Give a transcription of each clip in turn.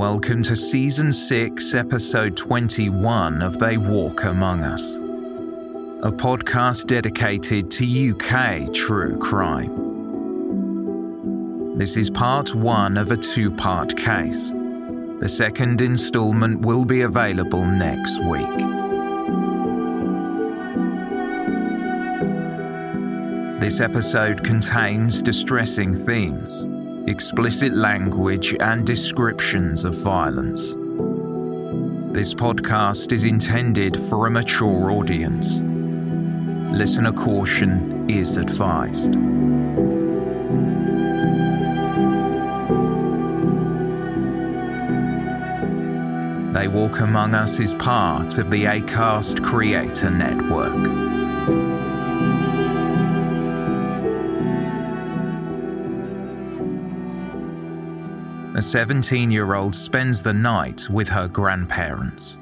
Welcome to Season 6, Episode 21 of They Walk Among Us, a podcast dedicated to UK true crime. This is part one of a two part case. The second installment will be available next week. This episode contains distressing themes explicit language, and descriptions of violence. This podcast is intended for a mature audience. Listener caution is advised. They Walk Among Us is part of the ACAST Creator Network. A 17 year old spends the night with her grandparents.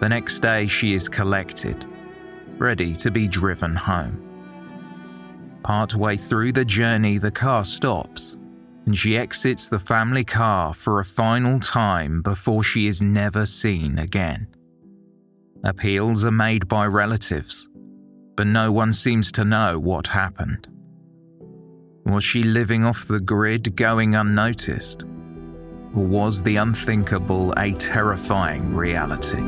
The next day, she is collected, ready to be driven home. Partway through the journey, the car stops, and she exits the family car for a final time before she is never seen again. Appeals are made by relatives, but no one seems to know what happened. Was she living off the grid, going unnoticed? Or was the unthinkable a terrifying reality?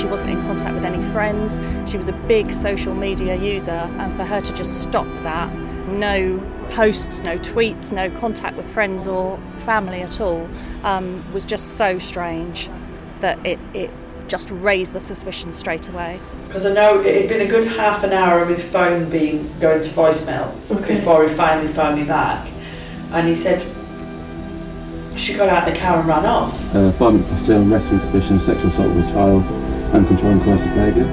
She wasn't in contact with any friends. She was a big social media user, and for her to just stop that, no posts, no tweets, no contact with friends or family at all, um, was just so strange that it, it just raised the suspicion straight away. Because I know it had been a good half an hour of his phone being going to voicemail Okay. before he finally phoned me back, and he said she got out of the car and ran off. Uh, five minutes past two, I'm arrested suspicion of sexual assault with a child and controlling coercive behaviour.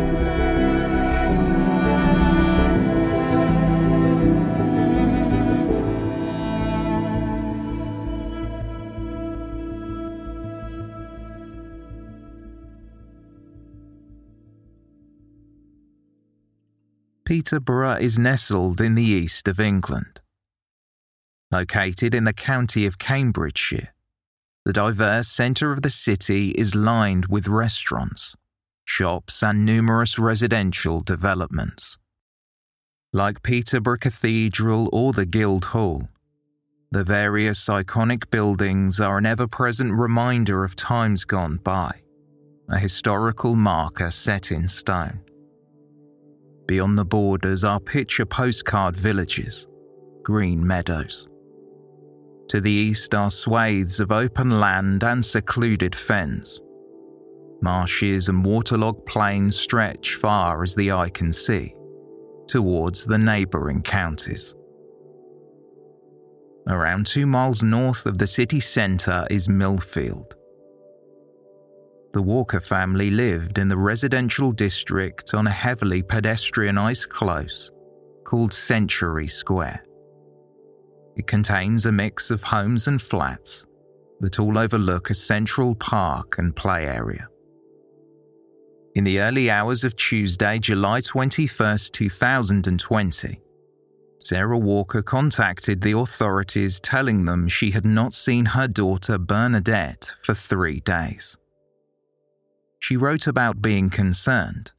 Peterborough is nestled in the east of England. Located in the county of Cambridgeshire, the diverse centre of the city is lined with restaurants, shops, and numerous residential developments. Like Peterborough Cathedral or the Guildhall, the various iconic buildings are an ever present reminder of times gone by, a historical marker set in stone. Beyond the borders are picture postcard villages, green meadows. To the east are swathes of open land and secluded fens. Marshes and waterlogged plains stretch far as the eye can see, towards the neighbouring counties. Around two miles north of the city centre is Millfield. The Walker family lived in the residential district on a heavily pedestrianised close called Century Square. It contains a mix of homes and flats that all overlook a central park and play area. In the early hours of Tuesday, July 21, 2020, Sarah Walker contacted the authorities telling them she had not seen her daughter Bernadette for three days. She wrote about being concerned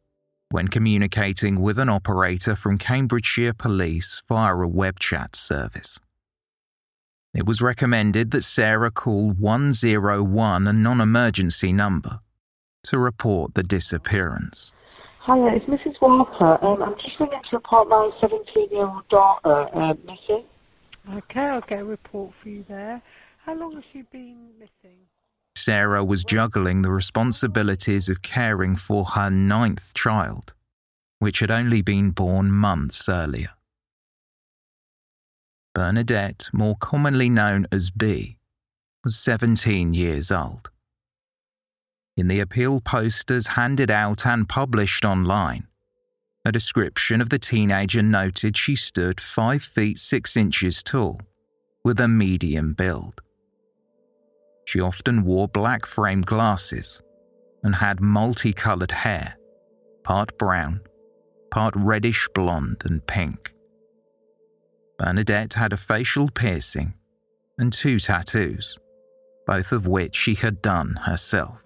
when communicating with an operator from Cambridgeshire Police via a web chat service. It was recommended that Sarah call 101, a non emergency number, to report the disappearance. Hiya, it's Mrs. Walker. Um, I'm just ringing to report my 17 year old daughter uh, missing. Okay, I'll get a report for you there. How long has she been missing? Sarah was juggling the responsibilities of caring for her ninth child, which had only been born months earlier. Bernadette, more commonly known as B, was 17 years old. In the appeal posters handed out and published online, a description of the teenager noted she stood 5 feet 6 inches tall, with a medium build. She often wore black framed glasses and had multicoloured hair, part brown, part reddish blonde and pink. Bernadette had a facial piercing and two tattoos, both of which she had done herself.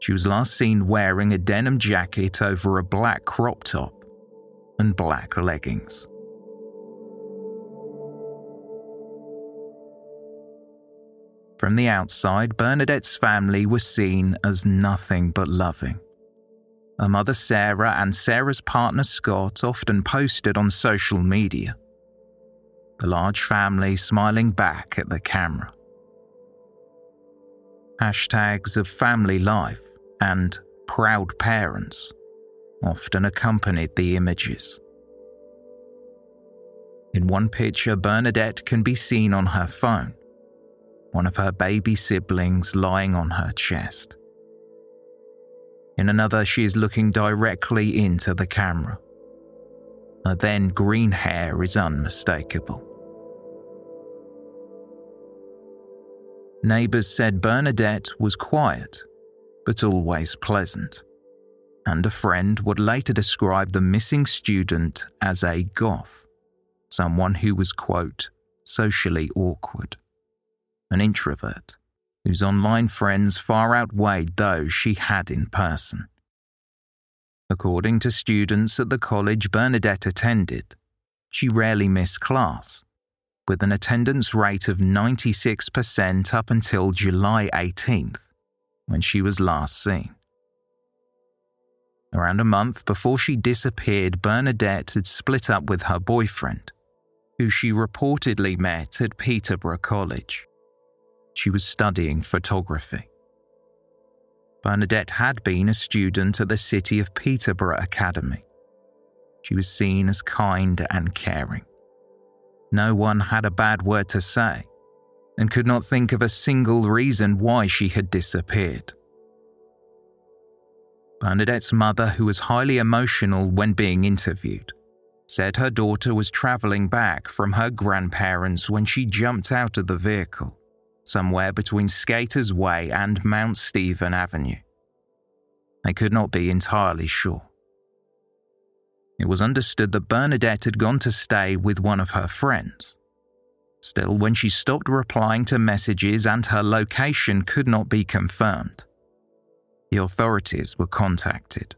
She was last seen wearing a denim jacket over a black crop top and black leggings. From the outside, Bernadette's family was seen as nothing but loving. Her mother Sarah and Sarah's partner Scott often posted on social media. The large family smiling back at the camera. Hashtags of family life and proud parents often accompanied the images. In one picture, Bernadette can be seen on her phone, one of her baby siblings lying on her chest. In another, she is looking directly into the camera. Her then green hair is unmistakable. Neighbours said Bernadette was quiet but always pleasant. And a friend would later describe the missing student as a goth, someone who was, quote, socially awkward, an introvert whose online friends far outweighed those she had in person. According to students at the college Bernadette attended, she rarely missed class, with an attendance rate of 96% up until July 18th when she was last seen. Around a month before she disappeared, Bernadette had split up with her boyfriend, who she reportedly met at Peterborough College. She was studying photography. Bernadette had been a student at the City of Peterborough Academy. She was seen as kind and caring. No one had a bad word to say, and could not think of a single reason why she had disappeared. Bernadette's mother, who was highly emotional when being interviewed, said her daughter was travelling back from her grandparents when she jumped out of the vehicle, somewhere between Skaters Way and Mountsteven Avenue. They could not be entirely sure. It was understood that Bernadette had gone to stay with one of her friends, Still, when she stopped replying to messages and her location could not be confirmed, the authorities were contacted.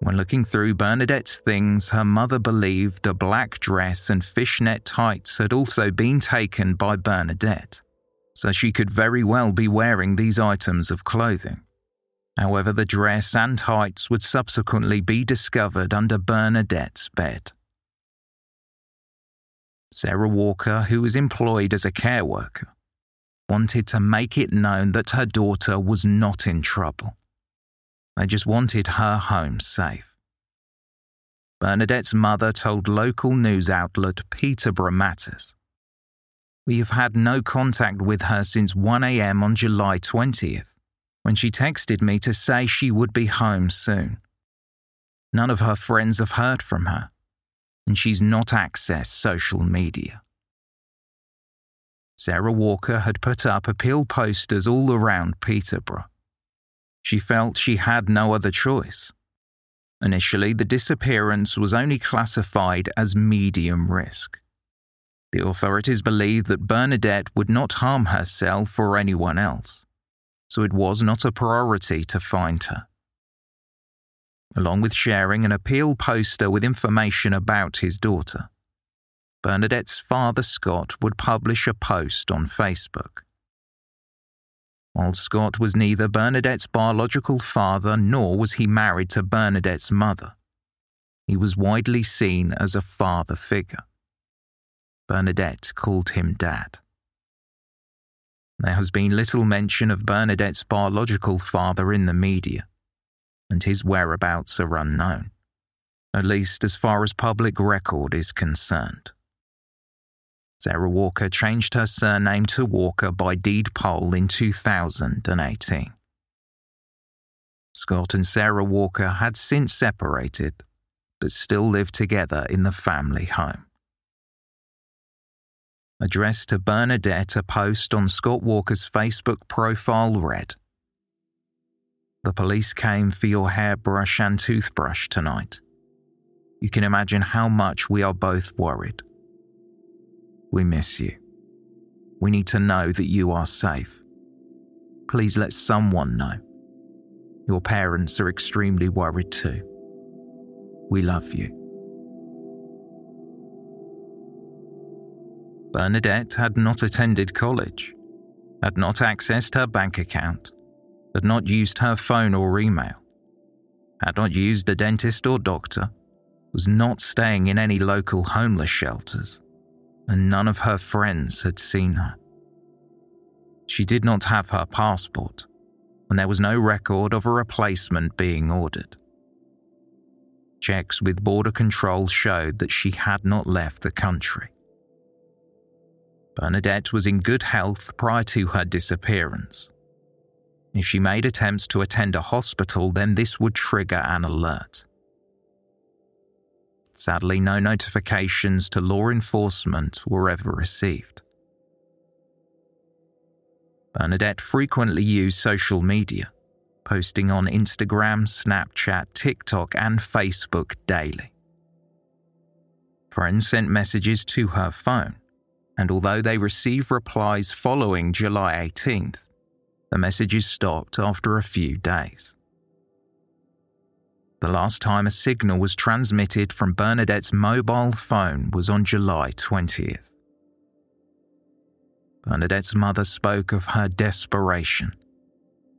When looking through Bernadette's things, her mother believed a black dress and fishnet tights had also been taken by Bernadette, so she could very well be wearing these items of clothing. However, the dress and tights would subsequently be discovered under Bernadette's bed. Sarah Walker, who was employed as a care worker, wanted to make it known that her daughter was not in trouble. They just wanted her home safe. Bernadette's mother told local news outlet Peterborough Matters. We have had no contact with her since 1am on July 20th, when she texted me to say she would be home soon. None of her friends have heard from her, and she's not accessed social media. Sarah Walker had put up appeal posters all around Peterborough. She felt she had no other choice. Initially, the disappearance was only classified as medium risk. The authorities believed that Bernadette would not harm herself or anyone else, so it was not a priority to find her. Along with sharing an appeal poster with information about his daughter, Bernadette's father Scott would publish a post on Facebook. While Scott was neither Bernadette's biological father nor was he married to Bernadette's mother, he was widely seen as a father figure. Bernadette called him Dad. There has been little mention of Bernadette's biological father in the media, and his whereabouts are unknown, at least as far as public record is concerned. Sarah Walker changed her surname to Walker by deed poll in 2018. Scott and Sarah Walker had since separated, but still lived together in the family home. Addressed to Bernadette, a post on Scott Walker's Facebook profile read The police came for your hairbrush and toothbrush tonight. You can imagine how much we are both worried. We miss you. We need to know that you are safe. Please let someone know. Your parents are extremely worried too. We love you. Bernadette had not attended college, had not accessed her bank account, had not used her phone or email, had not used a dentist or doctor, was not staying in any local homeless shelters and none of her friends had seen her. She did not have her passport, and there was no record of a replacement being ordered. Checks with border control showed that she had not left the country. Bernadette was in good health prior to her disappearance. If she made attempts to attend a hospital, then this would trigger an alert. Sadly, no notifications to law enforcement were ever received. Bernadette frequently used social media, posting on Instagram, Snapchat, TikTok, and Facebook daily. Friends sent messages to her phone, and although they received replies following July 18th, the messages stopped after a few days. The last time a signal was transmitted from Bernadette's mobile phone was on July 20th. Bernadette's mother spoke of her desperation,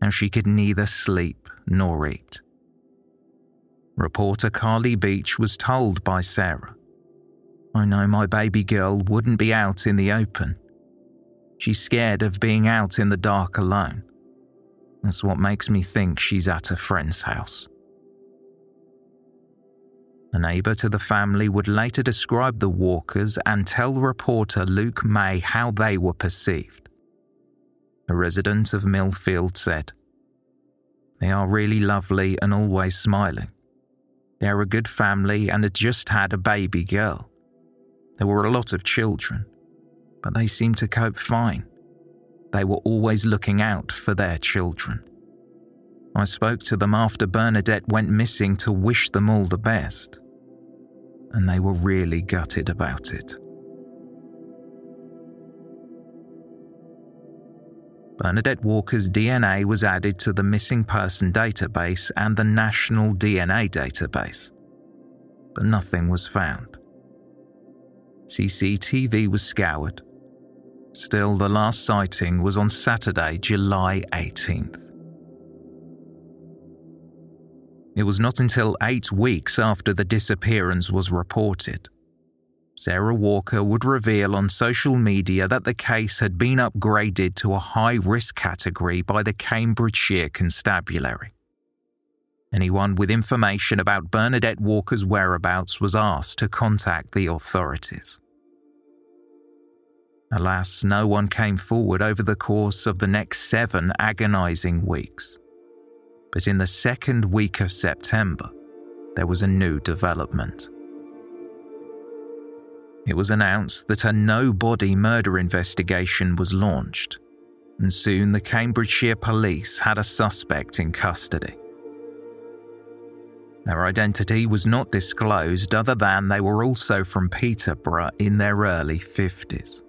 and she could neither sleep nor eat. Reporter Carly Beach was told by Sarah, I know my baby girl wouldn't be out in the open. She's scared of being out in the dark alone. That's what makes me think she's at a friend's house. A neighbour to the family would later describe the Walkers and tell reporter Luke May how they were perceived. A resident of Millfield said, They are really lovely and always smiling. They are a good family and had just had a baby girl. There were a lot of children, but they seemed to cope fine. They were always looking out for their children. I spoke to them after Bernadette went missing to wish them all the best, and they were really gutted about it. Bernadette Walker's DNA was added to the missing person database and the national DNA database, but nothing was found. CCTV was scoured. Still, the last sighting was on Saturday, July 18th. It was not until eight weeks after the disappearance was reported. Sarah Walker would reveal on social media that the case had been upgraded to a high risk category by the Cambridgeshire Constabulary. Anyone with information about Bernadette Walker's whereabouts was asked to contact the authorities. Alas, no one came forward over the course of the next seven agonizing weeks. But in the second week of September, there was a new development. It was announced that a no body murder investigation was launched, and soon the Cambridgeshire police had a suspect in custody. Their identity was not disclosed other than they were also from Peterborough in their early 50s.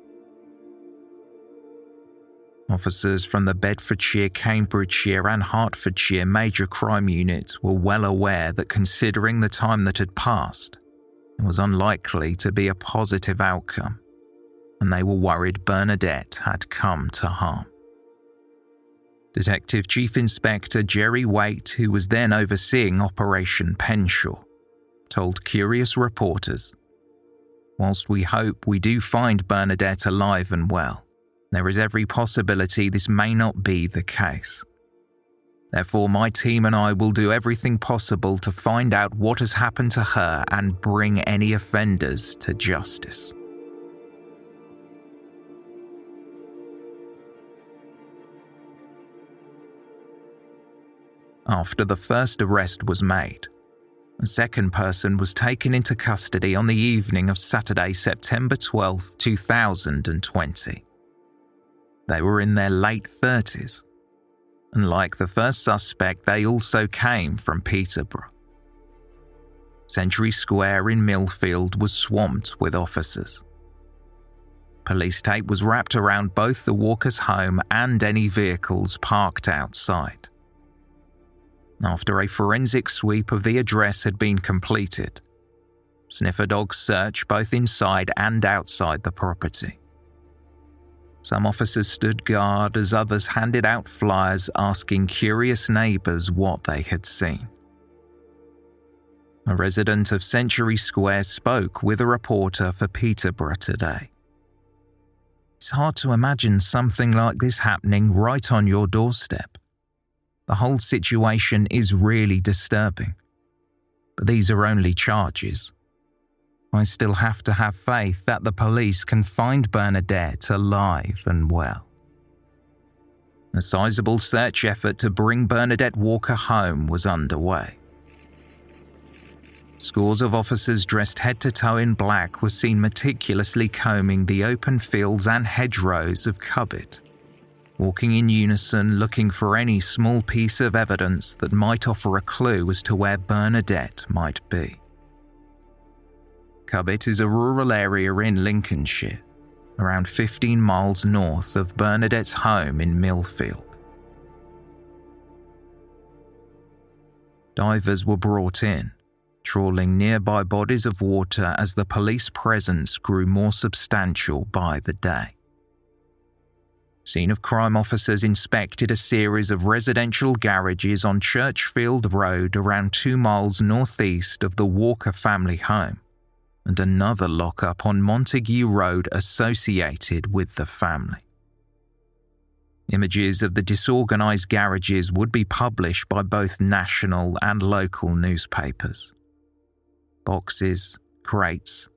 Officers from the Bedfordshire, Cambridgeshire, and Hertfordshire major crime units were well aware that considering the time that had passed, it was unlikely to be a positive outcome, and they were worried Bernadette had come to harm. Detective Chief Inspector Jerry Waite, who was then overseeing Operation Penshaw, told curious reporters Whilst we hope we do find Bernadette alive and well, there is every possibility this may not be the case. Therefore, my team and I will do everything possible to find out what has happened to her and bring any offenders to justice. After the first arrest was made, a second person was taken into custody on the evening of Saturday, September 12, 2020. They were in their late 30s, and like the first suspect, they also came from Peterborough. Century Square in Millfield was swamped with officers. Police tape was wrapped around both the Walkers' home and any vehicles parked outside. After a forensic sweep of the address had been completed, sniffer dogs searched both inside and outside the property. Some officers stood guard as others handed out flyers asking curious neighbours what they had seen. A resident of Century Square spoke with a reporter for Peterborough today. It's hard to imagine something like this happening right on your doorstep. The whole situation is really disturbing. But these are only charges. I still have to have faith that the police can find Bernadette alive and well. A sizable search effort to bring Bernadette Walker home was underway. Scores of officers dressed head to toe in black were seen meticulously combing the open fields and hedgerows of Cowbit, walking in unison looking for any small piece of evidence that might offer a clue as to where Bernadette might be. Cowbit is a rural area in Lincolnshire, around 15 miles north of Bernadette's home in Millfield. Divers were brought in, trawling nearby bodies of water as the police presence grew more substantial by the day. Scene of crime officers inspected a series of residential garages on Churchfield Road around two miles northeast of the Walker family home and another lockup on Montague Road associated with the family. Images of the disorganised garages would be published by both national and local newspapers. Boxes, crates,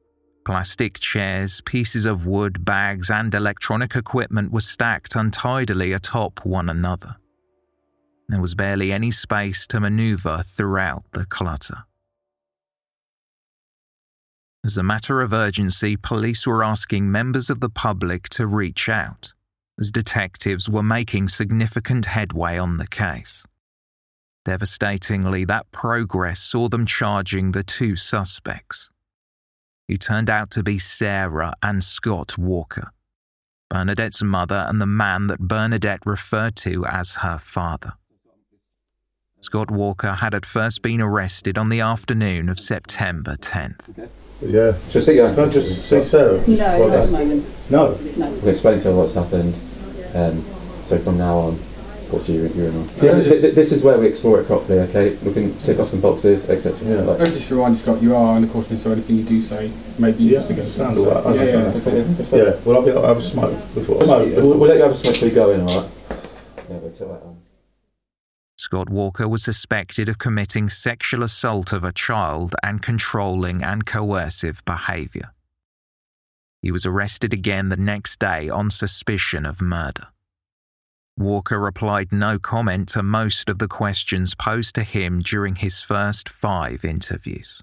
plastic chairs, pieces of wood, bags, and electronic equipment were stacked untidily atop one another. There was barely any space to manoeuvre throughout the clutter. As a matter of urgency, police were asking members of the public to reach out, as detectives were making significant headway on the case. Devastatingly, that progress saw them charging the two suspects, who turned out to be Sarah and Scott Walker, Bernadette's mother and the man that Bernadette referred to as her father. Scott Walker had at first been arrested on the afternoon of September 10th. Yeah. Just sit your Can I just see Sarah? No, not at the moment. No. No. We'll explain to her what's happened. Um, so from now on, what you you're in. This, this, this is where we explore it properly. Okay, we can tick off some boxes, etc. Yeah. Like, I just remind you, Scott, you are under caution, so anything you do say maybe Yeah, used against sounds them. all right. Yeah, yeah, yeah. Yeah, well, I'll, be, I'll have a smoke before. Just- Smoke we'll, we'll let you have a smoke before you go in, alright? Yeah, we'll till that on. Scott Walker was suspected of committing sexual assault of a child and controlling and coercive behaviour. He was arrested again the next day on suspicion of murder. Walker replied no comment to most of the questions posed to him during his first five interviews.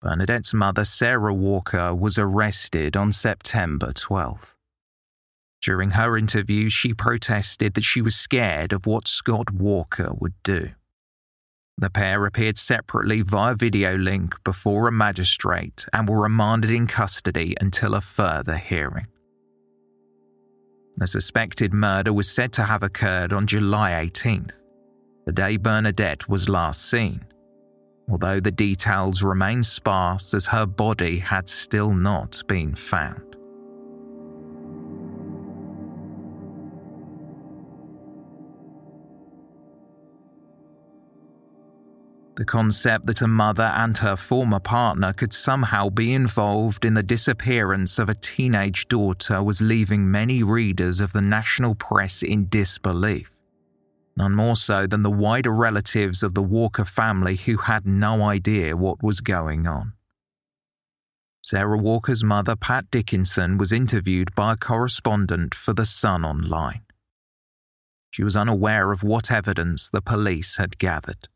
Bernadette's mother, Sarah Walker, was arrested on September 12th. During her interview, she protested that she was scared of what Scott Walker would do. The pair appeared separately via video link before a magistrate and were remanded in custody until a further hearing. The suspected murder was said to have occurred on July 18th, the day Bernadette was last seen, although the details remain sparse as her body had still not been found. The concept that a mother and her former partner could somehow be involved in the disappearance of a teenage daughter was leaving many readers of the national press in disbelief. None more so than the wider relatives of the Walker family who had no idea what was going on. Sarah Walker's mother, Pat Dickinson, was interviewed by a correspondent for The Sun Online. She was unaware of what evidence the police had gathered.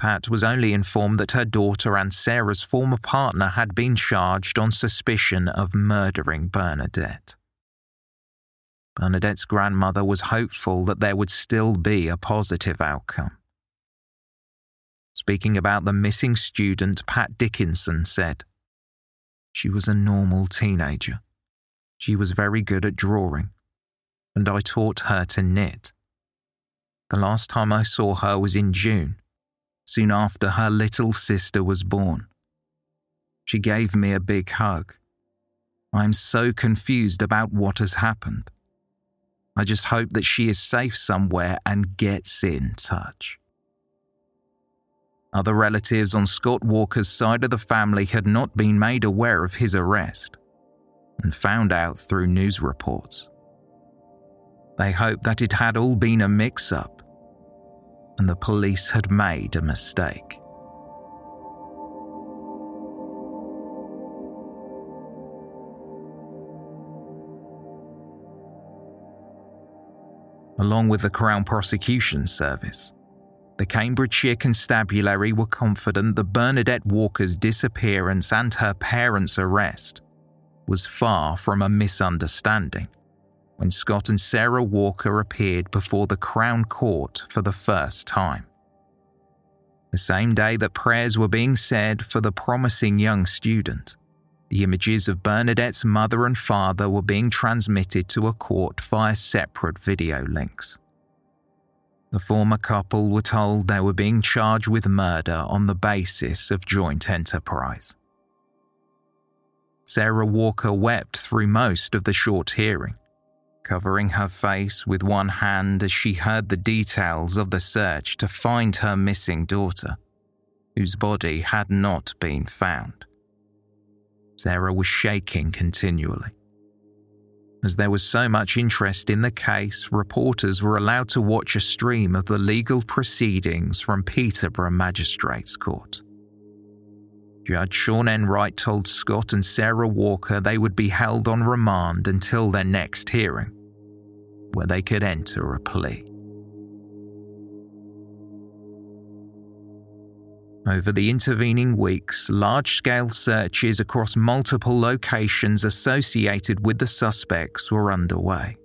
Pat was only informed that her daughter and Sarah's former partner had been charged on suspicion of murdering Bernadette. Bernadette's grandmother was hopeful that there would still be a positive outcome. Speaking about the missing student, Pat Dickinson said, She was a normal teenager. She was very good at drawing, and I taught her to knit. The last time I saw her was in June soon after her little sister was born. She gave me a big hug. I'm so confused about what has happened. I just hope that she is safe somewhere and gets in touch. Other relatives on Scott Walker's side of the family had not been made aware of his arrest and found out through news reports. They hoped that it had all been a mix up and the police had made a mistake. Along with the Crown Prosecution Service, the Cambridgeshire Constabulary were confident that Bernadette Walker's disappearance and her parents' arrest was far from a misunderstanding when Scott and Sarah Walker appeared before the Crown Court for the first time. The same day that prayers were being said for the promising young student, the images of Bernadette's mother and father were being transmitted to a court via separate video links. The former couple were told they were being charged with murder on the basis of joint enterprise. Sarah Walker wept through most of the short hearing, covering her face with one hand as she heard the details of the search to find her missing daughter, whose body had not been found. Sarah was shaking continually. As there was so much interest in the case, reporters were allowed to watch a stream of the legal proceedings from Peterborough Magistrates Court. Judge Sean Enright told Scott and Sarah Walker they would be held on remand until their next hearing, where they could enter a plea. Over the intervening weeks, large scale searches across multiple locations associated with the suspects were underway.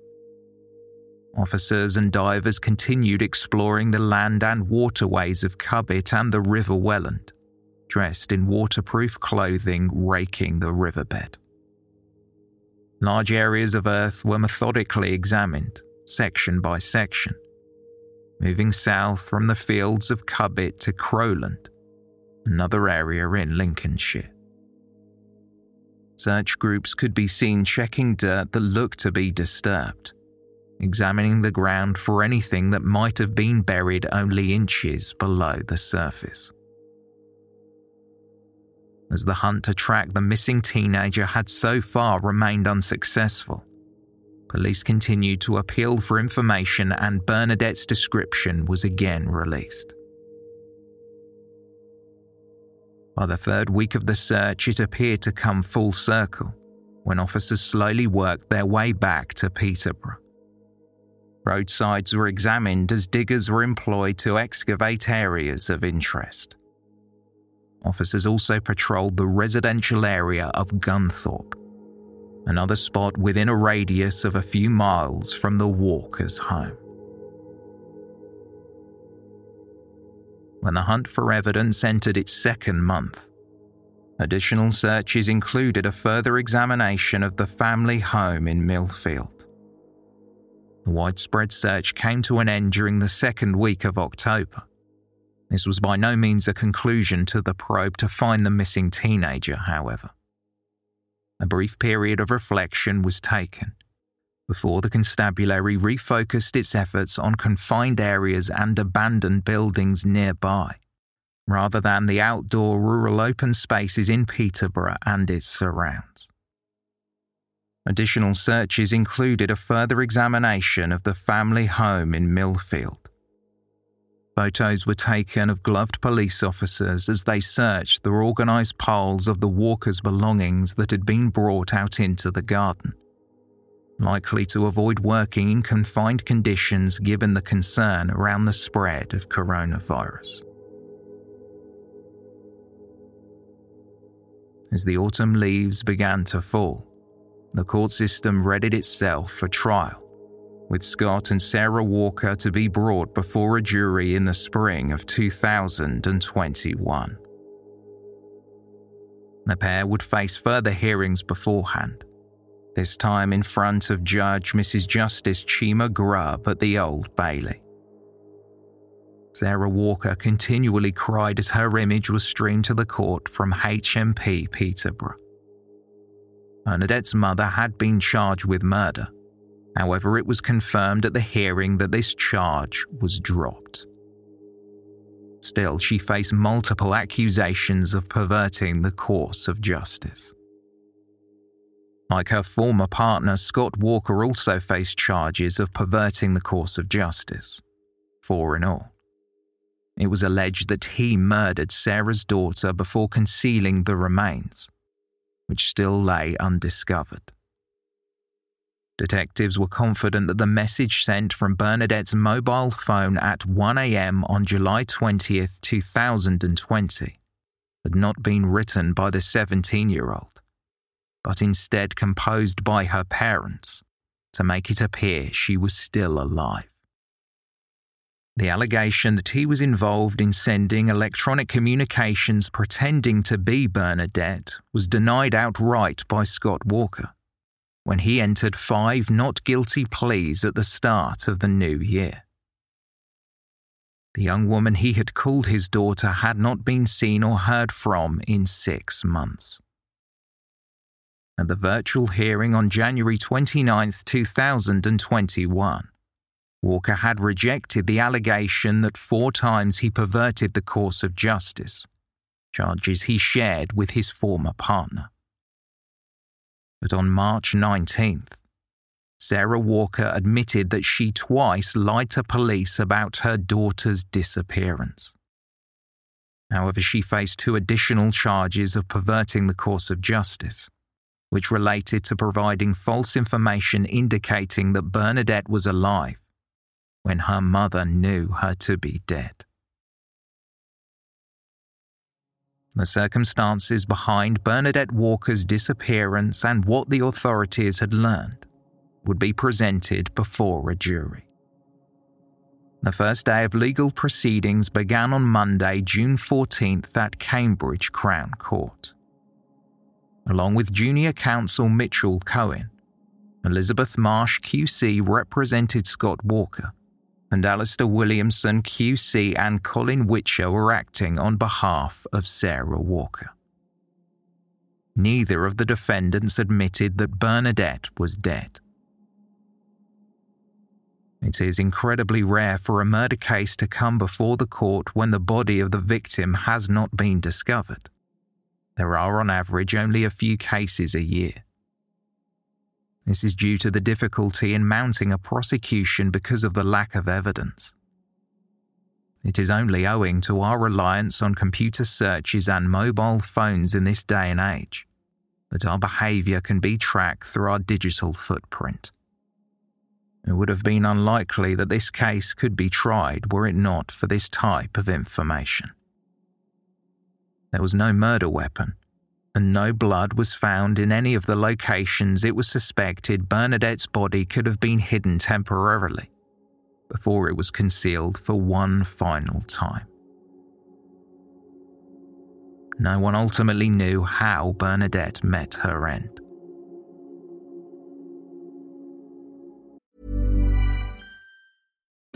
Officers and divers continued exploring the land and waterways of Cowbit and the River Welland dressed in waterproof clothing raking the riverbed. Large areas of earth were methodically examined, section by section, moving south from the fields of Cowbit to Crowland, another area in Lincolnshire. Search groups could be seen checking dirt that looked to be disturbed, examining the ground for anything that might have been buried only inches below the surface as the hunt to track the missing teenager had so far remained unsuccessful. Police continued to appeal for information, and Bernadette's description was again released. By the third week of the search, it appeared to come full circle when officers slowly worked their way back to Peterborough. Roadsides were examined as diggers were employed to excavate areas of interest. Officers also patrolled the residential area of Gunthorpe, another spot within a radius of a few miles from the Walkers' home. When the hunt for evidence entered its second month, additional searches included a further examination of the family home in Millfield. The widespread search came to an end during the second week of October. This was by no means a conclusion to the probe to find the missing teenager, however. A brief period of reflection was taken before the constabulary refocused its efforts on confined areas and abandoned buildings nearby, rather than the outdoor rural open spaces in Peterborough and its surrounds. Additional searches included a further examination of the family home in Millfield. Photos were taken of gloved police officers as they searched the organised piles of the walkers' belongings that had been brought out into the garden, likely to avoid working in confined conditions given the concern around the spread of coronavirus. As the autumn leaves began to fall, the court system readied itself for trial, with Scott and Sarah Walker to be brought before a jury in the spring of 2021. The pair would face further hearings beforehand, this time in front of Judge Mrs. Justice Cheema-Grubb at the Old Bailey. Sarah Walker continually cried as her image was streamed to the court from HMP Peterborough. Bernadette's mother had been charged with murder. However, it was confirmed at the hearing that this charge was dropped. Still, she faced multiple accusations of perverting the course of justice. Like her former partner, Scott Walker also faced charges of perverting the course of justice, four in all. It was alleged that he murdered Sarah's daughter before concealing the remains which still lay undiscovered. Detectives were confident that the message sent from Bernadette's mobile phone at 1am on July 20th, 2020, had not been written by the 17 year old, but instead composed by her parents to make it appear she was still alive. The allegation that he was involved in sending electronic communications pretending to be Bernadette was denied outright by Scott Walker when he entered five not guilty pleas at the start of the new year. The young woman he had called his daughter had not been seen or heard from in six months. At the virtual hearing on January 29, 2021, Walker had rejected the allegation that four times he perverted the course of justice, charges he shared with his former partner. But on March 19th, Sarah Walker admitted that she twice lied to police about her daughter's disappearance. However, she faced two additional charges of perverting the course of justice, which related to providing false information indicating that Bernadette was alive when her mother knew her to be dead. The circumstances behind Bernadette Walker's disappearance and what the authorities had learned would be presented before a jury. The first day of legal proceedings began on Monday, June 14th at Cambridge Crown Court. Along with junior counsel Mitchell Cohen, Elizabeth Marsh QC represented Scott Walker and Alistair Williamson QC and Colin Witcher were acting on behalf of Sarah Walker. Neither of the defendants admitted that Bernadette was dead. It is incredibly rare for a murder case to come before the court when the body of the victim has not been discovered. There are, on average, only a few cases a year. This is due to the difficulty in mounting a prosecution because of the lack of evidence. It is only owing to our reliance on computer searches and mobile phones in this day and age that our behaviour can be tracked through our digital footprint. It would have been unlikely that this case could be tried were it not for this type of information. There was no murder weapon, and no blood was found in any of the locations it was suspected Bernadette's body could have been hidden temporarily before it was concealed for one final time. No one ultimately knew how Bernadette met her end.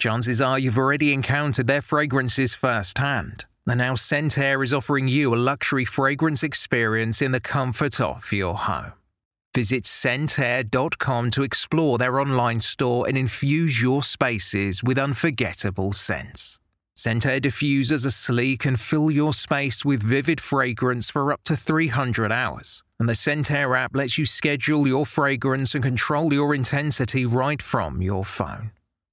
Chances are you've already encountered their fragrances firsthand. And now ScentAir is offering you a luxury fragrance experience in the comfort of your home. Visit ScentAir.com to explore their online store and infuse your spaces with unforgettable scents. ScentAir diffusers are sleek and fill your space with vivid fragrance for up to 300 hours. And the ScentAir app lets you schedule your fragrance and control your intensity right from your phone.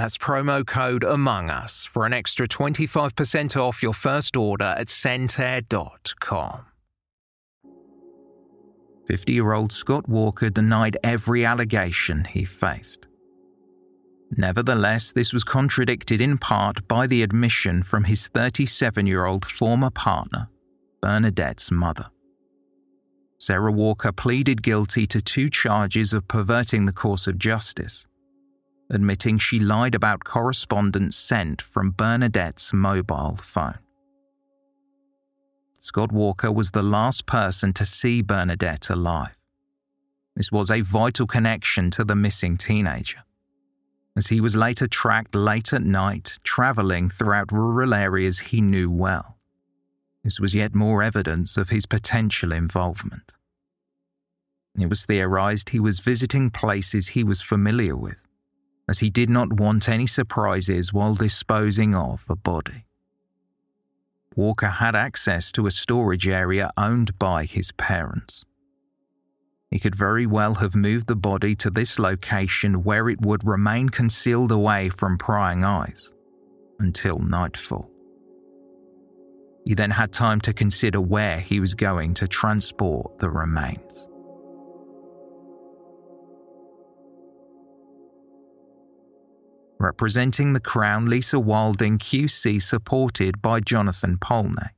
That's promo code Among Us for an extra 25% off your first order at ScentAir.com. 50 year old Scott Walker denied every allegation he faced. Nevertheless, this was contradicted in part by the admission from his 37 year old former partner, Bernadette's mother. Sarah Walker pleaded guilty to two charges of perverting the course of justice, admitting she lied about correspondence sent from Bernadette's mobile phone. Scott Walker was the last person to see Bernadette alive. This was a vital connection to the missing teenager as he was later tracked late at night, travelling throughout rural areas he knew well. This was yet more evidence of his potential involvement. It was theorized he was visiting places he was familiar with, as he did not want any surprises while disposing of a body. Walker had access to a storage area owned by his parents. He could very well have moved the body to this location where it would remain concealed away from prying eyes until nightfall. He then had time to consider where he was going to transport the remains. Representing the Crown, Lisa Wilding, QC, supported by Jonathan Polney,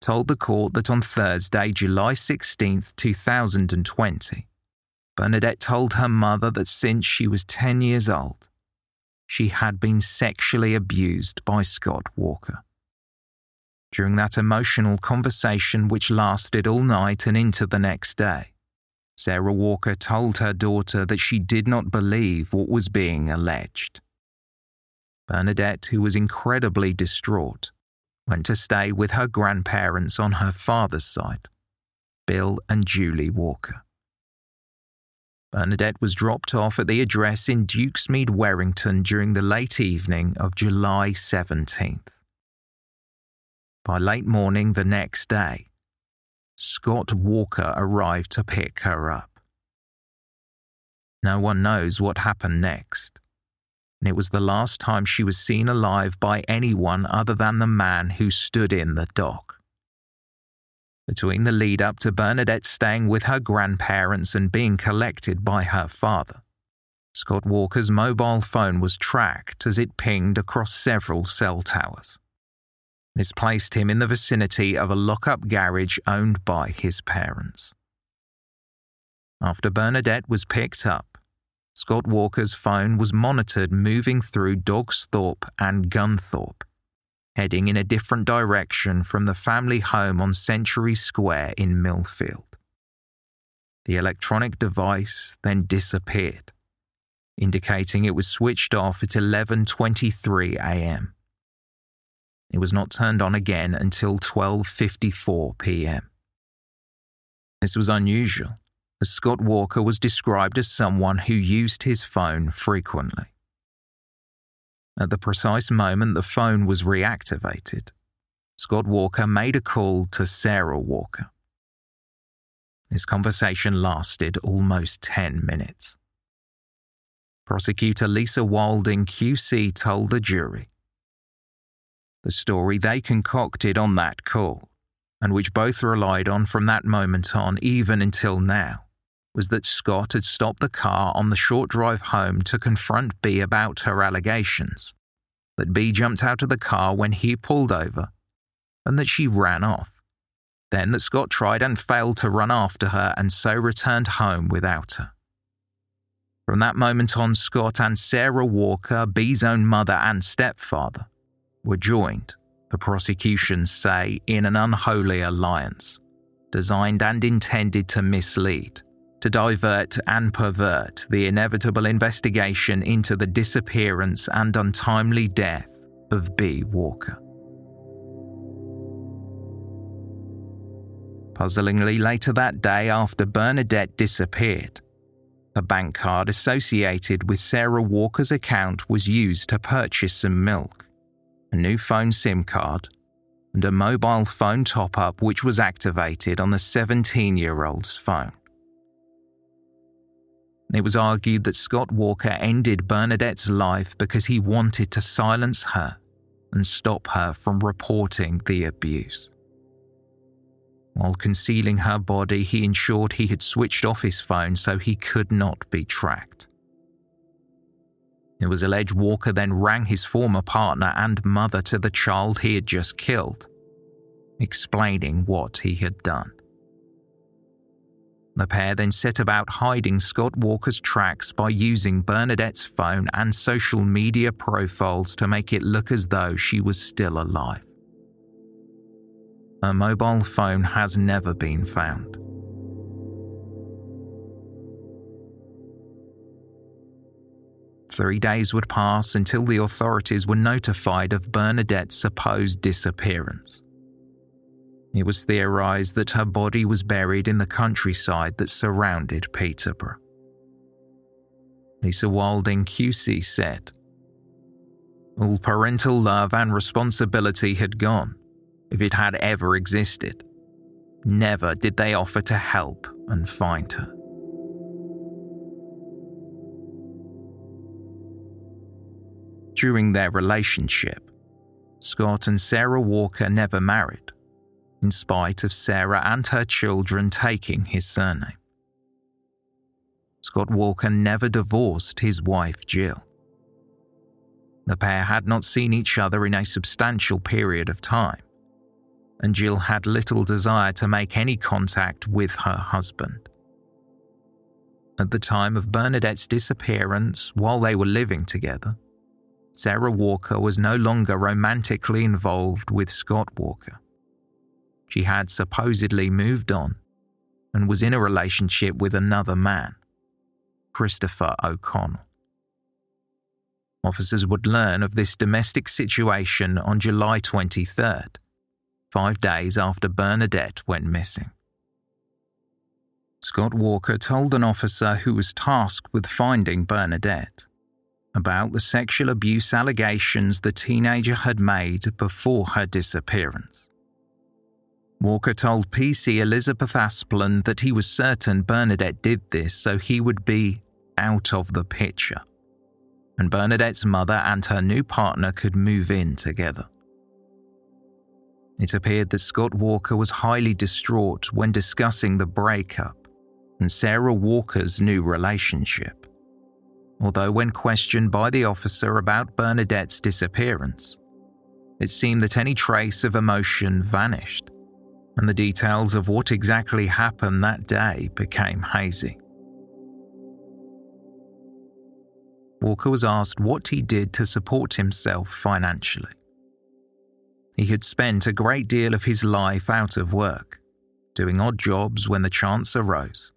told the court that on Thursday, July 16, 2020, Bernadette told her mother that since she was 10 years old, she had been sexually abused by Scott Walker. During that emotional conversation, which lasted all night and into the next day, Sarah Walker told her daughter that she did not believe what was being alleged. Bernadette, who was incredibly distraught, went to stay with her grandparents on her father's side, Bill and Julie Walker. Bernadette was dropped off at the address in Dukesmead, Werrington during the late evening of July 17th. By late morning the next day, Scott Walker arrived to pick her up. No one knows what happened next, and it was the last time she was seen alive by anyone other than the man who stood in the dock between the lead up to Bernadette staying with her grandparents and being collected by her father. Scott Walker's mobile phone was tracked as it pinged across several cell towers. This placed him in the vicinity of a lock-up garage owned by his parents. After Bernadette was picked up, Scott Walker's phone was monitored moving through Dogsthorpe and Gunthorpe heading in a different direction from the family home on Century Square in Millfield. The electronic device then disappeared, indicating it was switched off at 11:23 a.m. It was not turned on again until 12:54 p.m. This was unusual, as Scott Walker was described as someone who used his phone frequently. At the precise moment the phone was reactivated, Scott Walker made a call to Sarah Walker. This conversation lasted almost 10 minutes. Prosecutor Lisa Wilding QC told the jury the story they concocted on that call, and which both relied on from that moment on, even until now, was that Scott had stopped the car on the short drive home to confront B about her allegations, that B jumped out of the car when he pulled over, and that she ran off. Then that Scott tried and failed to run after her and so returned home without her. From that moment on, Scott and Sarah Walker, B's own mother and stepfather, were joined, the prosecutions say, in an unholy alliance, designed and intended to mislead to divert and pervert the inevitable investigation into the disappearance and untimely death of B. Walker. Puzzlingly, later that day after Bernadette disappeared, a bank card associated with Sarah Walker's account was used to purchase some milk, a new phone SIM card, and a mobile phone top up which was activated on the 17 year old's phone. It was argued that Scott Walker ended Bernadette's life because he wanted to silence her and stop her from reporting the abuse. While concealing her body, he ensured he had switched off his phone so he could not be tracked. It was alleged Walker then rang his former partner and mother to the child he had just killed, explaining what he had done. The pair then set about hiding Scott Walker's tracks by using Bernadette's phone and social media profiles to make it look as though she was still alive. Her mobile phone has never been found. Three days would pass until the authorities were notified of Bernadette's supposed disappearance. It was theorised that her body was buried in the countryside that surrounded Peterborough. Lisa Wilding QC said, All parental love and responsibility had gone, if it had ever existed. Never did they offer to help and find her. During their relationship, Scott and Sarah Walker never married in spite of Sarah and her children taking his surname. Scott Walker never divorced his wife, Jill. The pair had not seen each other in a substantial period of time, and Jill had little desire to make any contact with her husband. At the time of Bernadette's disappearance, while they were living together, Sarah Walker was no longer romantically involved with Scott Walker. She had supposedly moved on and was in a relationship with another man, Christopher O'Connell. Officers would learn of this domestic situation on July 23rd, five days after Bernadette went missing. Scott Walker told an officer who was tasked with finding Bernadette about the sexual abuse allegations the teenager had made before her disappearance. Walker told PC Elizabeth Asplen that he was certain Bernadette did this so he would be out of the picture, and Bernadette's mother and her new partner could move in together. It appeared that Scott Walker was highly distraught when discussing the breakup and Sarah Walker's new relationship. Although, when questioned by the officer about Bernadette's disappearance, it seemed that any trace of emotion vanished, and the details of what exactly happened that day became hazy. Walker was asked what he did to support himself financially. He had spent a great deal of his life out of work, doing odd jobs when the chance arose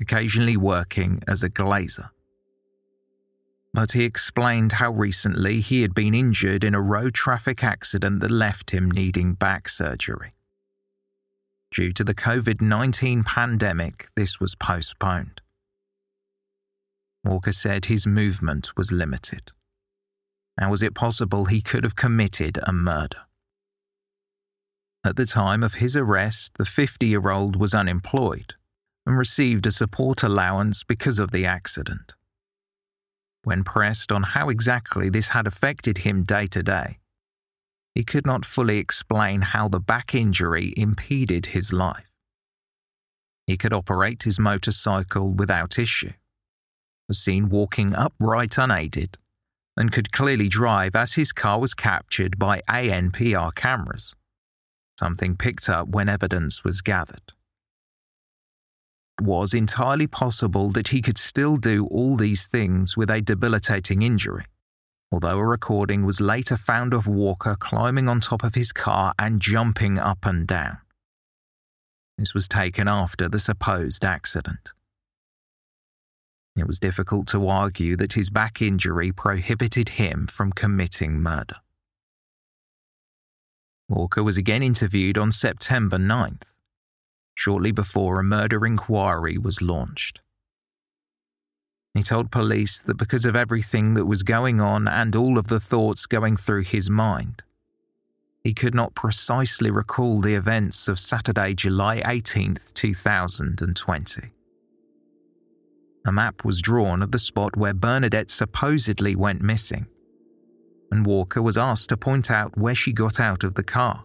occasionally working as a glazer. But he explained how recently he had been injured in a road traffic accident that left him needing back surgery. Due to the COVID 19 pandemic, this was postponed. Walker said his movement was limited. How was it possible he could have committed a murder? At the time of his arrest, the 50 year old was unemployed and received a support allowance because of the accident. When pressed on how exactly this had affected him day to day, he could not fully explain how the back injury impeded his life. He could operate his motorcycle without issue, was seen walking upright unaided, and could clearly drive as his car was captured by ANPR cameras, something picked up when evidence was gathered. It was entirely possible that he could still do all these things with a debilitating injury, although a recording was later found of Walker climbing on top of his car and jumping up and down. This was taken after the supposed accident. It was difficult to argue that his back injury prohibited him from committing murder. Walker was again interviewed on September 9th shortly before a murder inquiry was launched. He told police that because of everything that was going on and all of the thoughts going through his mind, he could not precisely recall the events of Saturday, July 18th, 2020. A map was drawn of the spot where Bernadette supposedly went missing, and Walker was asked to point out where she got out of the car.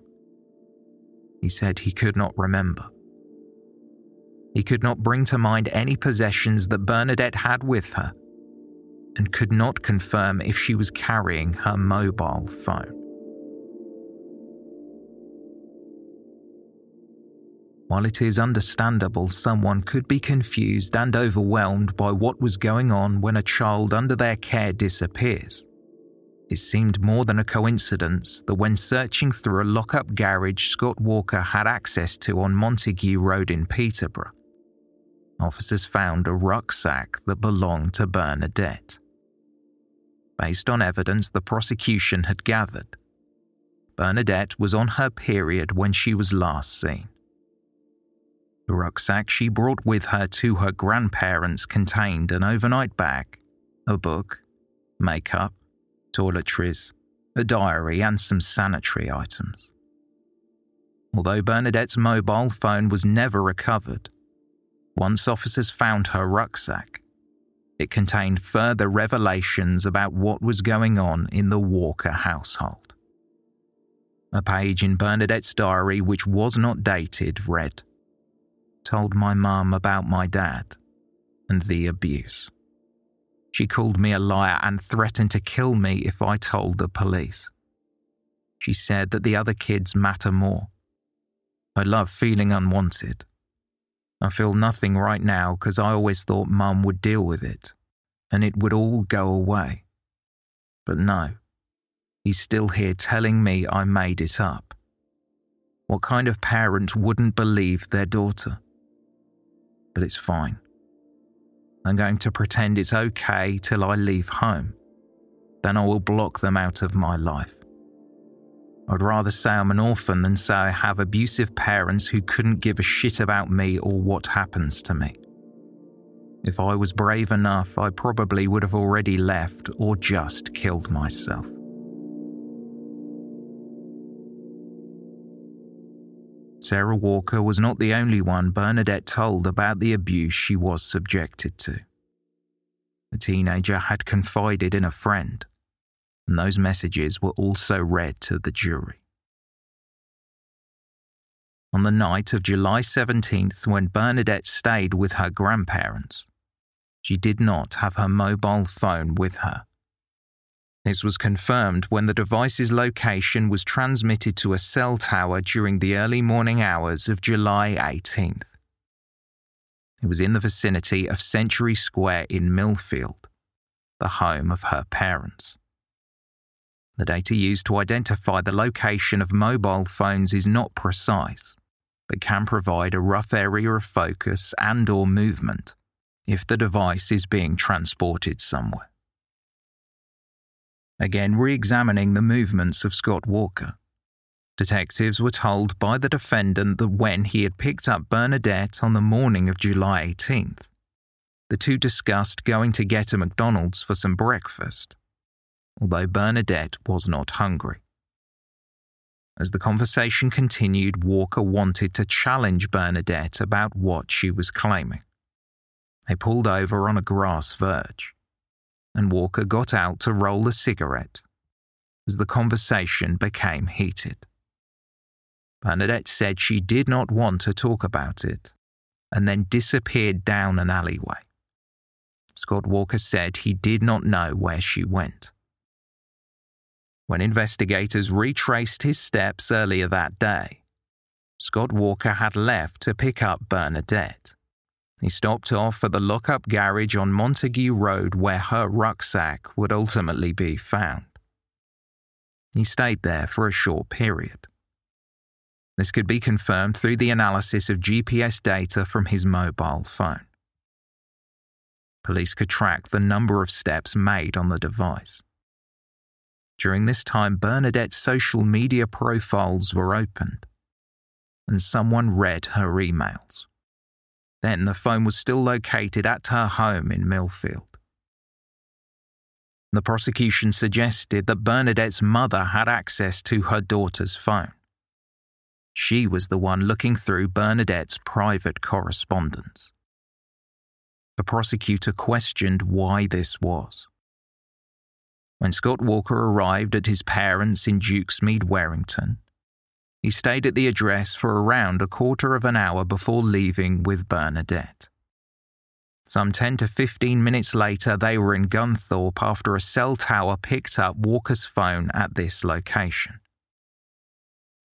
He said he could not remember. He could not bring to mind any possessions that Bernadette had with her and could not confirm if she was carrying her mobile phone. While it is understandable someone could be confused and overwhelmed by what was going on when a child under their care disappears, it seemed more than a coincidence that when searching through a lock up garage Scott Walker had access to on Montague Road in Peterborough, officers found a rucksack that belonged to Bernadette. Based on evidence the prosecution had gathered, Bernadette was on her period when she was last seen. The rucksack she brought with her to her grandparents contained an overnight bag, a book, makeup, toiletries, a diary, and some sanitary items. Although Bernadette's mobile phone was never recovered, once officers found her rucksack, it contained further revelations about what was going on in the Walker household. A page in Bernadette's diary, which was not dated, read Told my mum about my dad and the abuse. She called me a liar and threatened to kill me if I told the police. She said that the other kids matter more. I love feeling unwanted. I feel nothing right now because I always thought Mum would deal with it and it would all go away. But no, he's still here telling me I made it up. What kind of parent wouldn't believe their daughter? But it's fine. I'm going to pretend it's okay till I leave home. Then I will block them out of my life. I'd rather say I'm an orphan than say I have abusive parents who couldn't give a shit about me or what happens to me. If I was brave enough, I probably would have already left or just killed myself. Sarah Walker was not the only one Bernadette told about the abuse she was subjected to. The teenager had confided in a friend, and those messages were also read to the jury. On the night of July 17th, when Bernadette stayed with her grandparents, she did not have her mobile phone with her. This was confirmed when the device's location was transmitted to a cell tower during the early morning hours of July 18th. It was in the vicinity of Century Square in Millfield, the home of her parents. The data used to identify the location of mobile phones is not precise, but can provide a rough area of focus and or movement if the device is being transported somewhere again re examining the movements of Scott Walker. Detectives were told by the defendant that when he had picked up Bernadette on the morning of July 18th, the two discussed going to get a McDonald's for some breakfast, although Bernadette was not hungry. As the conversation continued, Walker wanted to challenge Bernadette about what she was claiming. They pulled over on a grass verge and Walker got out to roll a cigarette as the conversation became heated. Bernadette said she did not want to talk about it and then disappeared down an alleyway. Scott Walker said he did not know where she went. When investigators retraced his steps earlier that day, Scott Walker had left to pick up Bernadette. He stopped off at the lockup garage on Montague Road where her rucksack would ultimately be found. He stayed there for a short period. This could be confirmed through the analysis of GPS data from his mobile phone. Police could track the number of steps made on the device. During this time, Bernadette's social media profiles were opened, and someone read her emails. Then the phone was still located at her home in Millfield. The prosecution suggested that Bernadette's mother had access to her daughter's phone. She was the one looking through Bernadette's private correspondence. The prosecutor questioned why this was. When Scott Walker arrived at his parents' in Dukesmead, Werrington, he stayed at the address for around a quarter of an hour before leaving with Bernadette. Some 10 to 15 minutes later, they were in Gunthorpe after a cell tower picked up Walker's phone at this location.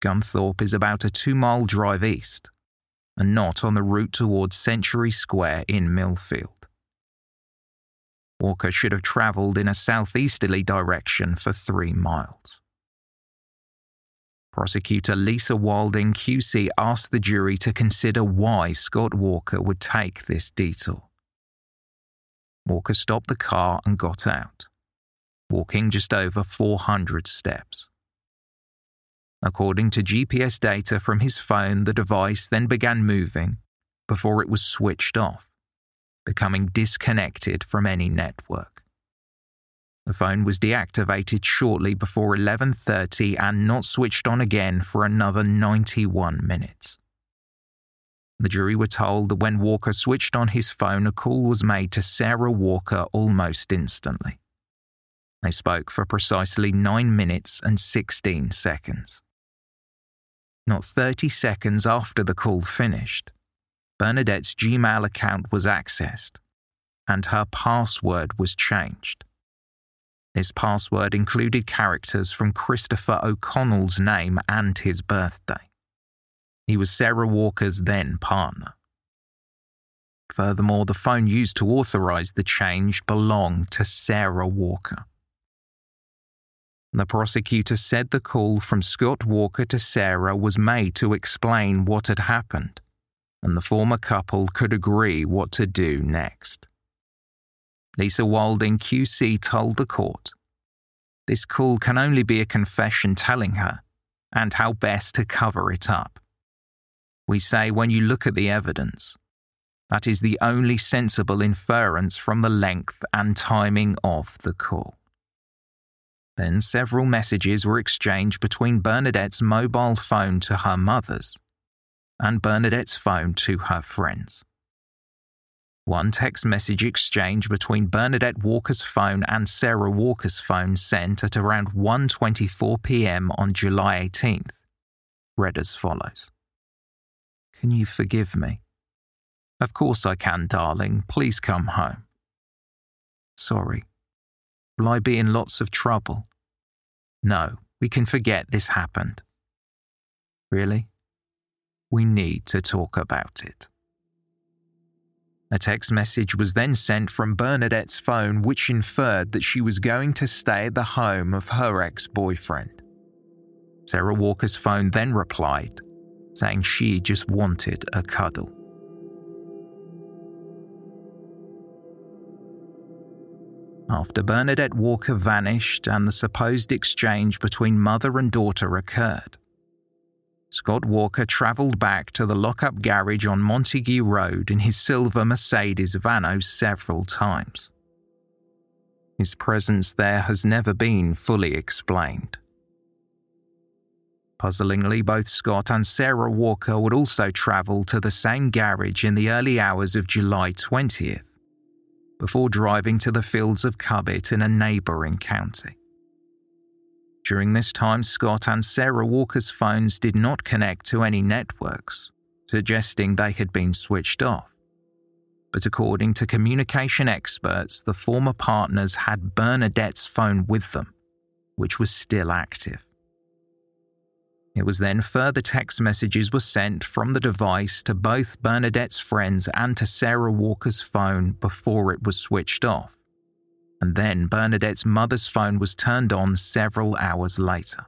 Gunthorpe is about a two mile drive east and not on the route towards Century Square in Millfield. Walker should have travelled in a southeasterly direction for three miles. Prosecutor Lisa Wilding QC asked the jury to consider why Scott Walker would take this detour. Walker stopped the car and got out, walking just over 400 steps. According to GPS data from his phone, the device then began moving before it was switched off, becoming disconnected from any network. The phone was deactivated shortly before 11:30 and not switched on again for another 91 minutes. The jury were told that when Walker switched on his phone, a call was made to Sarah Walker almost instantly. They spoke for precisely 9 minutes and 16 seconds. Not 30 seconds after the call finished, Bernadette's Gmail account was accessed and her password was changed. This password included characters from Christopher O'Connell's name and his birthday. He was Sarah Walker's then partner. Furthermore, the phone used to authorize the change belonged to Sarah Walker. The prosecutor said the call from Scott Walker to Sarah was made to explain what had happened, and the former couple could agree what to do next. Lisa Wilding QC told the court, This call can only be a confession telling her, and how best to cover it up. We say when you look at the evidence, that is the only sensible inference from the length and timing of the call. Then several messages were exchanged between Bernadette's mobile phone to her mother's and Bernadette's phone to her friends. One text message exchange between Bernadette Walker's phone and Sarah Walker's phone sent at around 1:24 p.m. on July 18th read as follows: Can you forgive me? Of course I can, darling. Please come home. Sorry. Will I be in lots of trouble? No, we can forget this happened. Really? We need to talk about it. A text message was then sent from Bernadette's phone, which inferred that she was going to stay at the home of her ex boyfriend. Sarah Walker's phone then replied, saying she just wanted a cuddle. After Bernadette Walker vanished and the supposed exchange between mother and daughter occurred, Scott Walker travelled back to the lockup garage on Montague Road in his silver Mercedes Vaneo several times. His presence there has never been fully explained. Puzzlingly, both Scott and Sarah Walker would also travel to the same garage in the early hours of July 20th before driving to the fields of Cowbit in a neighbouring county. During this time, Scott and Sarah Walker's phones did not connect to any networks, suggesting they had been switched off. But according to communication experts, the former partners had Bernadette's phone with them, which was still active. It was then further text messages were sent from the device to both Bernadette's friends and to Sarah Walker's phone before it was switched off. And then Bernadette's mother's phone was turned on several hours later.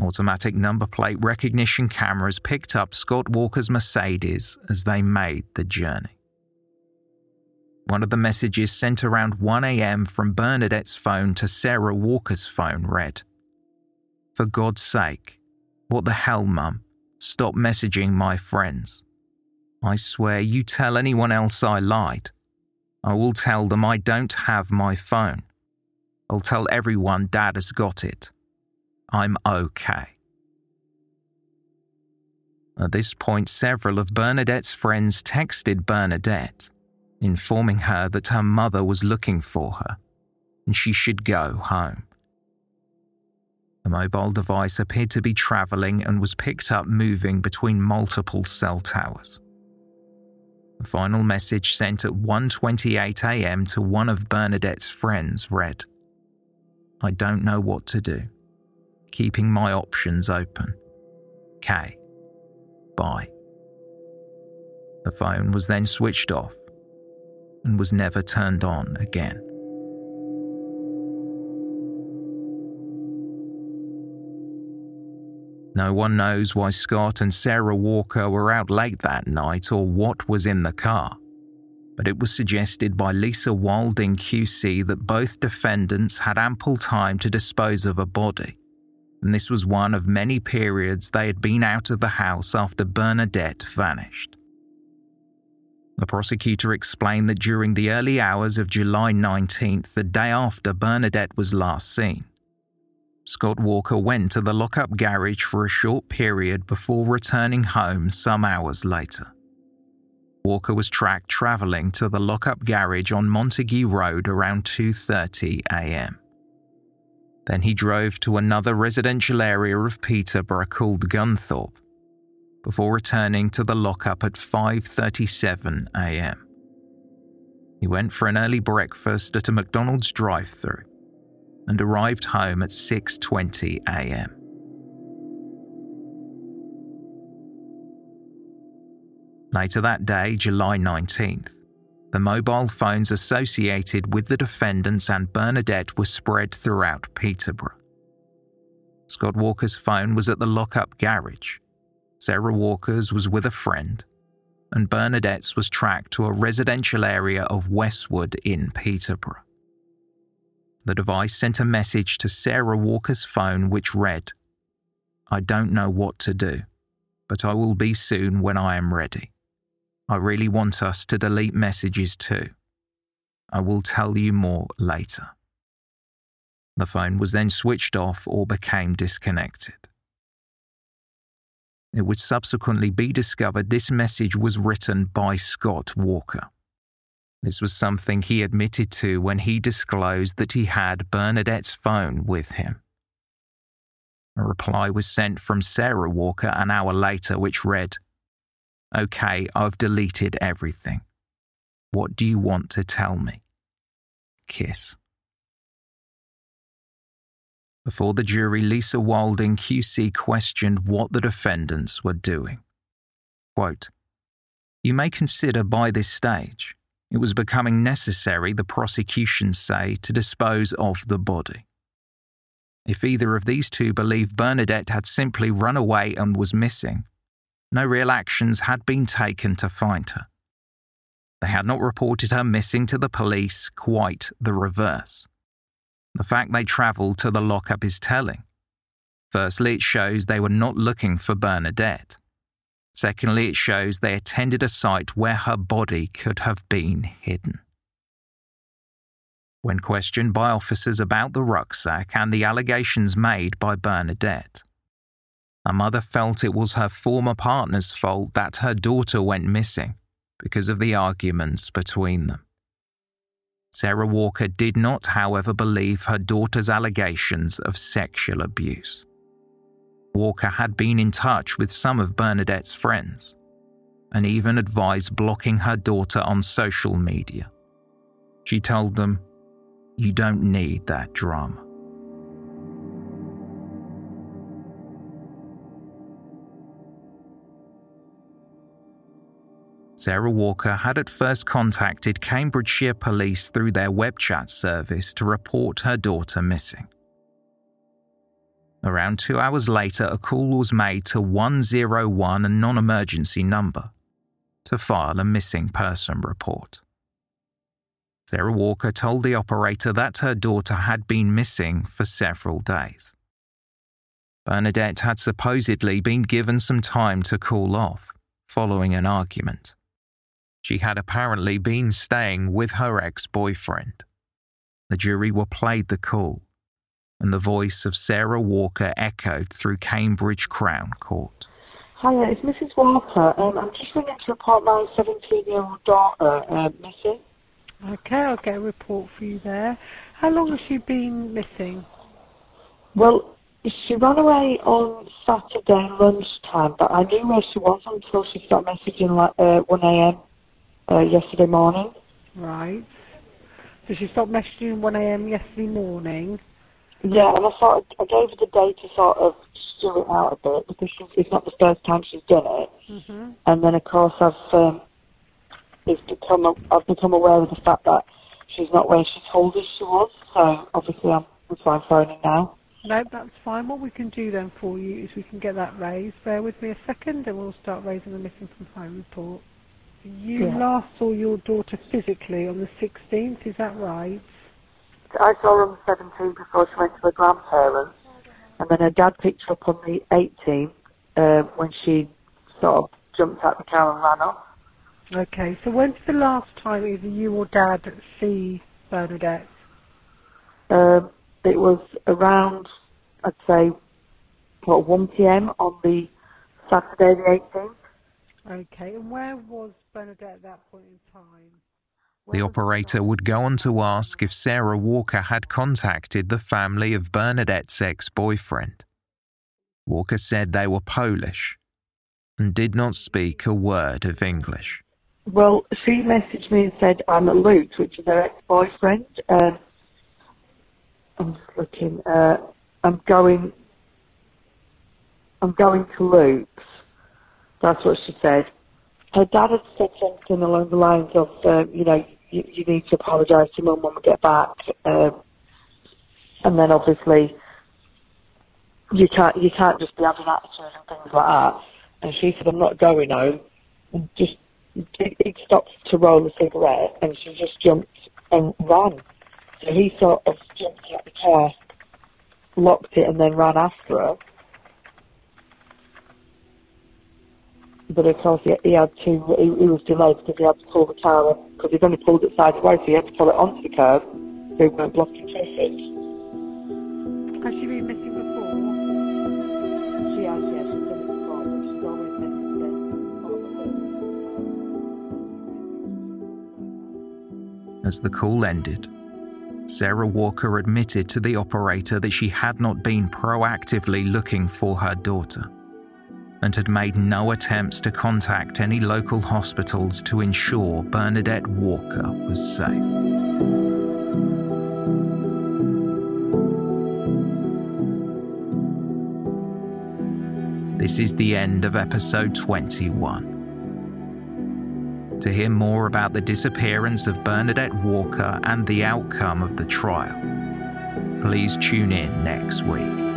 Automatic number plate recognition cameras picked up Scott Walker's Mercedes as they made the journey. One of the messages sent around 1am from Bernadette's phone to Sarah Walker's phone read, for God's sake, what the hell, Mum? Stop messaging my friends. I swear you tell anyone else I lied. I will tell them I don't have my phone. I'll tell everyone Dad has got it. I'm okay. At this point, several of Bernadette's friends texted Bernadette, informing her that her mother was looking for her and she should go home. The mobile device appeared to be travelling and was picked up moving between multiple cell towers. The final message sent at 1:28 a.m. to one of Bernadette's friends read: I don't know what to do. Keeping my options open. K. Bye. The phone was then switched off and was never turned on again. No one knows why Scott and Sarah Walker were out late that night or what was in the car, but it was suggested by Lisa Wilding QC that both defendants had ample time to dispose of a body, and this was one of many periods they had been out of the house after Bernadette vanished. The prosecutor explained that during the early hours of July 19th, the day after Bernadette was last seen, Scott Walker went to the lockup garage for a short period before returning home some hours later. Walker was tracked travelling to the lockup garage on Montague Road around 2:30 a.m. Then he drove to another residential area of Peterborough called Gunthorpe before returning to the lockup at 5:37 a.m. He went for an early breakfast at a McDonald's drive-through and arrived home at 6:20 a.m. Later that day, July 19th, the mobile phones associated with the defendants and Bernadette were spread throughout Peterborough. Scott Walker's phone was at the lockup garage. Sarah Walker's was with a friend, and Bernadette's was tracked to a residential area of Westwood in Peterborough. The device sent a message to Sarah Walker's phone which read, I don't know what to do, but I will be soon when I am ready. I really want us to delete messages too. I will tell you more later. The phone was then switched off or became disconnected. It would subsequently be discovered this message was written by Scott Walker. This was something he admitted to when he disclosed that he had Bernadette's phone with him. A reply was sent from Sarah Walker an hour later, which read, Okay, I've deleted everything. What do you want to tell me? Kiss. Before the jury, Lisa Wilding QC questioned what the defendants were doing. Quote, You may consider by this stage it was becoming necessary, the prosecution say, to dispose of the body. If either of these two believed Bernadette had simply run away and was missing, no real actions had been taken to find her. They had not reported her missing to the police, quite the reverse. The fact they travelled to the lockup is telling. Firstly, it shows they were not looking for Bernadette. Secondly, it shows they attended a site where her body could have been hidden. When questioned by officers about the rucksack and the allegations made by Bernadette, her mother felt it was her former partner's fault that her daughter went missing because of the arguments between them. Sarah Walker did not, however, believe her daughter's allegations of sexual abuse. Walker had been in touch with some of Bernadette's friends and even advised blocking her daughter on social media. She told them, You don't need that drama. Sarah Walker had at first contacted Cambridgeshire Police through their web chat service to report her daughter missing. Around two hours later, a call was made to 101, a non emergency number, to file a missing person report. Sarah Walker told the operator that her daughter had been missing for several days. Bernadette had supposedly been given some time to cool off following an argument. She had apparently been staying with her ex boyfriend. The jury were played the call, and the voice of Sarah Walker echoed through Cambridge Crown Court. Hiya, it's Mrs. Walker. Um, I'm just ringing to report my 17 year old daughter uh, missing. Okay, I'll get a report for you there. How long has she been missing? Well, she ran away on Saturday lunchtime, but I knew where she was until she started messaging like uh, 1am uh, yesterday morning. Right. So she stopped messaging 1am yesterday morning. Yeah, and I thought I gave her the day to sort of stew it out a bit because she's, it's not the first time she's done it. Mm-hmm. And then of course I've um, it's become a, I've become aware of the fact that she's not where she told us she was. So obviously I'm that's why I'm phoning now. No, that's fine. What we can do then for you is we can get that raised. Bear with me a second and we'll start raising the missing from home report. You Yeah. last saw your daughter physically on the 16th, is that right? I saw her on the 17th before she went to her grandparents, and then her dad picked her up on the 18th uh, when she sort of jumped out the car and ran off. Okay, so when's the last time either you or Dad see Bernadette? Um, it was around, I'd say, what 1 p.m. on the Saturday the 18th. Okay, and where was Bernadette at that point in time? The operator would go on to ask if Sarah Walker had contacted the family of Bernadette's ex boyfriend. Walker said they were Polish and did not speak a word of English. Well, she messaged me and said I'm at Luke's, which is her ex-boyfriend. Um, I'm just looking. Uh, I'm going. I'm going to Luke's. That's what she said. Her dad had said something along the lines of, um, you know, you, you need to apologise to mum when we get back. Um, and then obviously you can't you can't just be having attitude and things like that. And she said, I'm not going home. And just he, stopped to roll a cigarette, and she just jumped and ran. So he sort of jumped out the car, locked it, and then ran after her. But of course, he, he had to. He, he was delayed because he had to pull the car up because he'd only pulled it sideways, so he had to pull it onto the curb so he weren't blocking traffic. Has she been missing before? She has, yes, she's done it before, but she's always missing As the call ended, Sarah Walker admitted to the operator that she had not been proactively looking for her daughter and had made no attempts to contact any local hospitals to ensure Bernadette Walker was safe. This is the end of episode 21. To hear more about the disappearance of Bernadette Walker and the outcome of the trial, please tune in next week.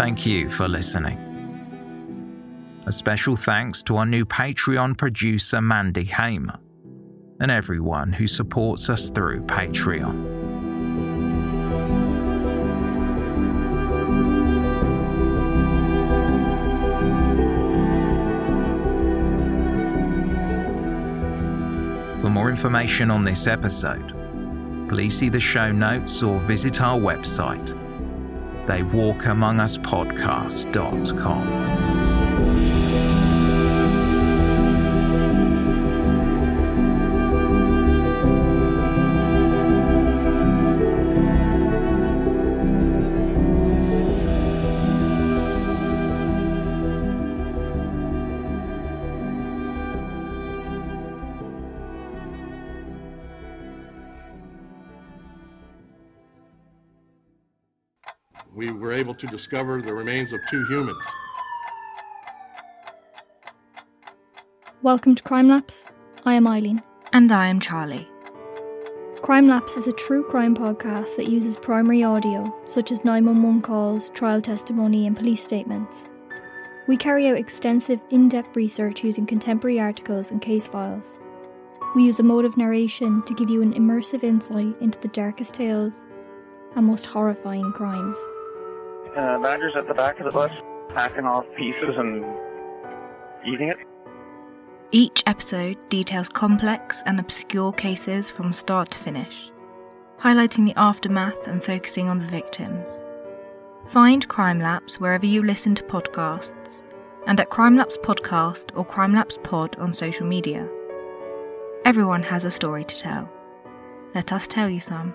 Thank you for listening. A special thanks to our new Patreon producer, Mandy Hamer, and everyone who supports us through Patreon. For more information on this episode, please see the show notes or visit our website, theywalkamonguspodcast.com. to discover the remains of two humans. Welcome to Crime Lapse. I am Eileen. And I am Charlie. Crime Lapse is a true crime podcast that uses primary audio, such as 911 calls, trial testimony, and police statements. We carry out extensive, in depth research using contemporary articles and case files. We use emotive narration to give you an immersive insight into the darkest tales and most horrifying crimes. Uh, Badger's at the back of the bus, packing off pieces and eating it. Each episode details complex and obscure cases from start to finish, highlighting the aftermath and focusing on the victims. Find Crime Lapse wherever you listen to podcasts and at Crime Lapse Podcast or Crime Lapse Pod on social media. Everyone has a story to tell. Let us tell you some.